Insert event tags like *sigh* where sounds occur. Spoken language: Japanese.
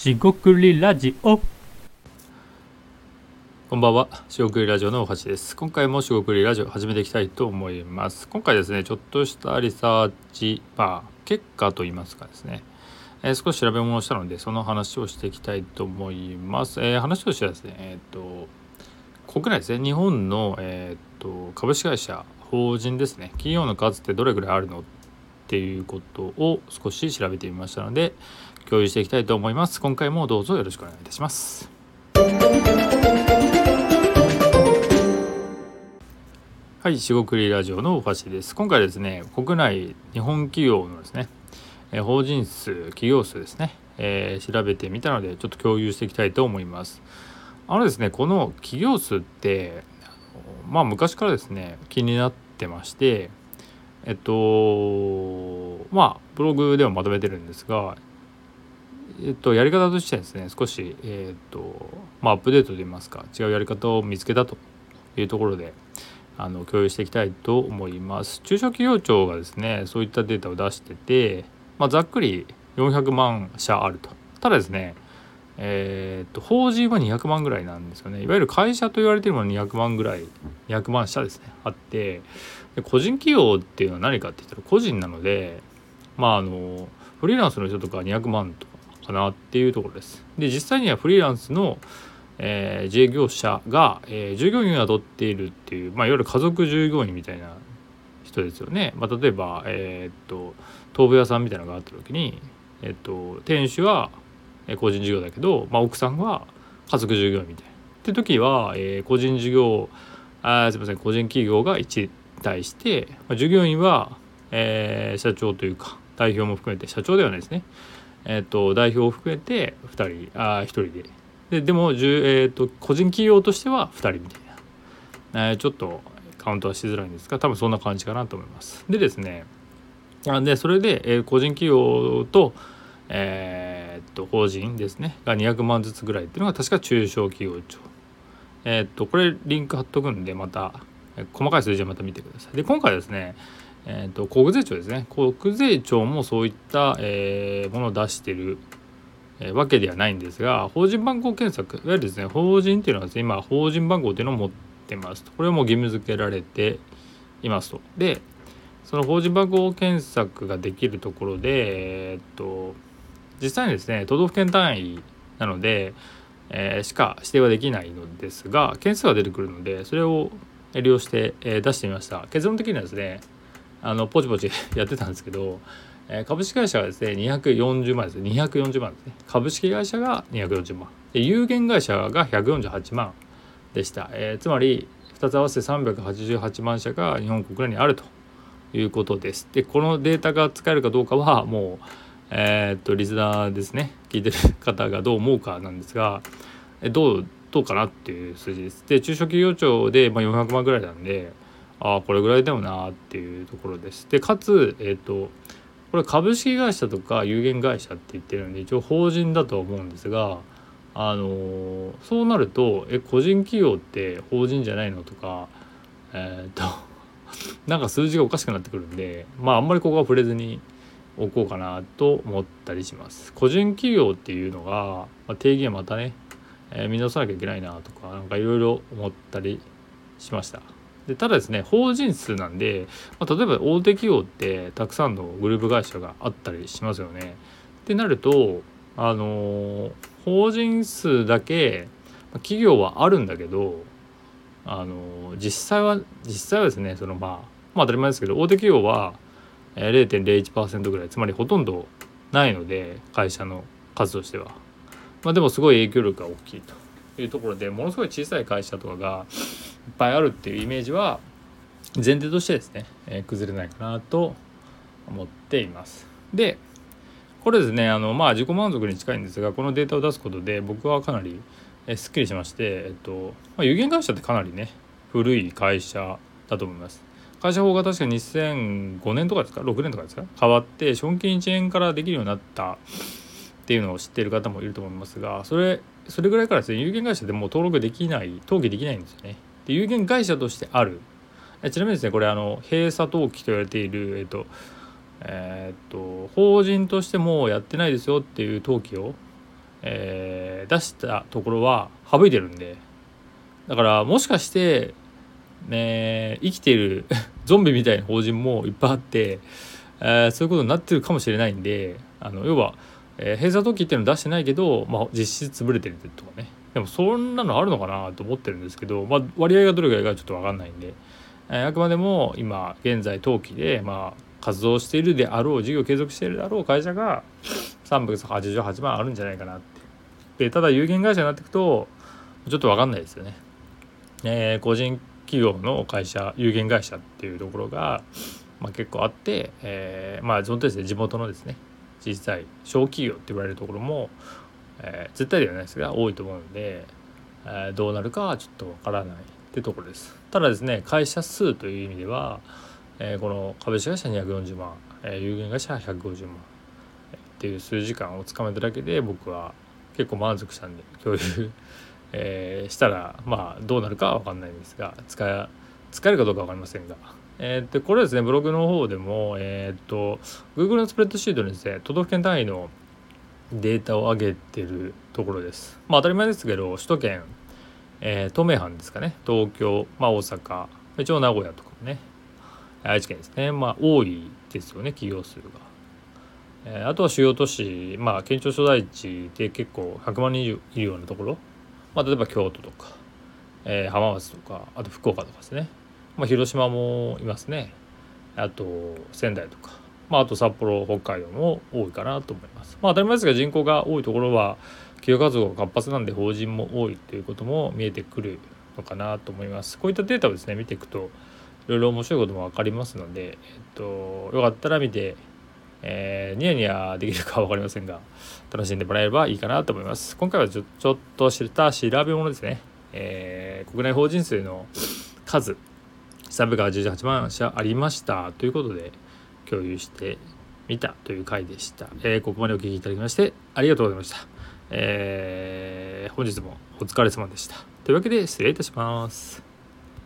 しごくりラジオこんばんは、しごくりラジオの大橋です。今回もしごくりラジオ始めていきたいと思います。今回ですね、ちょっとしたリサーチ、まあ、結果といいますかですね、えー少し調べ物をしたので、その話をしていきたいと思います。えー話としてはですね、えっ、と、国内ですね、日本の、えっ、と、株式会社、法人ですね、企業の数ってどれぐらいあるのっていうことを少し調べてみましたので、共有していきたいと思います。今回もどうぞよろしくお願いいたします。はい、しごくりラジオのお橋です。今回ですね、国内日本企業のですね、えー法人数、企業数ですね、えー調べてみたので、ちょっと共有していきたいと思います。あのですね、この企業数って、あのまあ昔からですね、気になってまして、えっと、まあブログでもまとめてるんですが、えっと、やり方としてはですね、少し、えっと、まあアップデートといいますか、違うやり方を見つけたというところで、あの共有していきたいと思います。中小企業庁がですねそういったデータを出してて、まあ、ざっくり400万社あると。ただですねえっと法人は200万ぐらいなんですよねいわゆる会社と言われてるもの200万ぐらい200万社ですねあってで個人企業っていうのは何かって言ったら個人なのでまああのフリーランスの人とか200万とかなっていうところです。で実際にはフリーランスのえー自営業者が、えー従業員を雇っているっていう、まあ、いわゆる家族従業員みたいな人ですよね。まあ、例えば、えーっと豆腐屋さんみたいなのがあった時に、えーっと店主は個人事業だけど、まあ、奥さんは家族従業員みたいな。って時は、えー個人事業あすみません個人企業が1対して、まあ、従業員は、えー社長というか代表も含めて社長ではないですね。えーと代表を含めて2人あ1人でででも、えー、と個人企業としては2人みたいな、えーちょっとカウントはしづらいんですが多分そんな感じかなと思います。でですねあでそれで、えー個人企業と,、えー、と法人ですねが200万ずつぐらいっていうのが確か中小企業庁。えっ、とこれリンク貼っとくんでまた、細かい数字はまた見てください。で今回ですねえー、と国税庁ですね。国税庁もそういった、えーものを出してるえーわけではないんですが法人番号検索いわゆるですね法人っていうのはですね今法人番号っていうのを持ってますと。これはもう義務付けられていますと。でその法人番号検索ができるところでえーと実際にですね都道府県単位なので、えーしか指定はできないのですが件数が出てくるのでそれを利用して、え出してみました。結論的にはですねあのポチポチやってたんですけどえー株式会社がですね240万です240万ですね。株式会社が240万。で有限会社が148万でした、えーつまり2つ合わせて388万社が日本国内にあるということです。でこのデータが使えるかどうかはもうえーっとリスナーですね。聞いてる方がどう思うかなんですがどうどうかなっていう数字です。で中小企業庁で、まあ、400万ぐらいなんでああこれぐらいだよなっていうところですでかつえーっとこれ株式会社とか有限会社って言ってるんで一応法人だとは思うんですがあのーそうなるとえ個人企業って法人じゃないのとかえーと *laughs* なんか数字がおかしくなってくるんでまああんまりここは触れずにおこうかなと思ったりします。個人企業っていうのが、まあ、定義はまたね、えー見直さなきゃいけないなとかなんかいろいろ思ったりしました。でただですね法人数なんで、まあ、例えば大手企業ってたくさんのグループ会社があったりしますよね。ってなるとあの法人数だけま企業はあるんだけどあの実際は実際はですねそのまあまあ当たり前ですけど大手企業は0.01%ぐらいつまりほとんどないので会社の数としては。まあ、でもすごい影響力が大きいというところでものすごい小さい会社とかがっぱいあるっていうイメージは前提としてですね、えー崩れないかなと思っています。でこれですねあのまあ自己満足に近いんですがこのデータを出すことで僕はかなりすっきりしまして、えっとまあ、有限会社ってかなりね古い会社だと思います。会社法が確か2005年とかですか6年とかですか変わって資本金1円からできるようになったっていうのを知っている方もいると思いますがそれそれぐらいからですね有限会社でもう登録できない登記できないんですよね。で有限会社としてある。えちなみにですねこれあの閉鎖登記と言われているえっとえーっと法人としてもやってないですよっていう登記をえー出したところは省いてるんで。だからもしかして、ね、生きている *laughs* ゾンビみたいな法人もいっぱいあって、えーそういうことになってるかもしれないんであの要は、えー閉鎖時っていうの出してないけど、まあ、実質潰れてるとかね。でもそんなのあるのかなと思ってるんですけど、まあ、割合がどれぐらいかちょっと分かんないんで、えーあくまでも今現在冬季で、まあ、活動しているであろう事業継続しているであろう会社が388万あるんじゃないかなってでただ有限会社になっていくとちょっと分かんないですよね。えー個人企業の会社有限会社っていうところが、まあ、結構あって、えーまあそのですね地元のですね実際小企業って言われるところも、えー絶対ではないですが多いと思うので、えーどうなるかはちょっとわからないってところです。ただですね会社数という意味では、えーこの株式会社240万、えー有限会社150万っていう数時間をつかめただけで僕は結構満足したんで共有 *laughs* えーしたらまあどうなるかは分かんないんですが使え使えるかどうか分かりませんが、えーでこれですねブログの方でもえっ、と Google のスプレッドシートにですね都道府県単位のデータを上げてるところです。まあ当たり前ですけど首都圏、えー東名阪ですかね。東京、まあ、大阪一応名古屋とかもね愛知県ですね。まあ多いですよね企業数が。えーあとは主要都市まあ県庁所在地で結構100万人いるようなところ、まあ、例えば京都とか、えー浜松とかあと福岡とかですね、まあ、広島もいますね。あと仙台とか、まあ、あと札幌北海道も多いかなと思います。まあ、当たり前ですが人口が多いところは企業活動が活発なんで法人も多いということも見えてくるのかなと思います。こういったデータをですね見ていくといろいろ面白いことも分かりますので、えっと、よかったら見てえーニヤニヤできるかは分かりませんが楽しんでもらえればいいかなと思います今回はちょちょっとした調べ物ですね、えー国内法人数の数388万社ありましたということで共有してみたという回でした、えーここまでお聴きいただきましてありがとうございました、えー本日もお疲れ様でした。というわけで失礼いたします。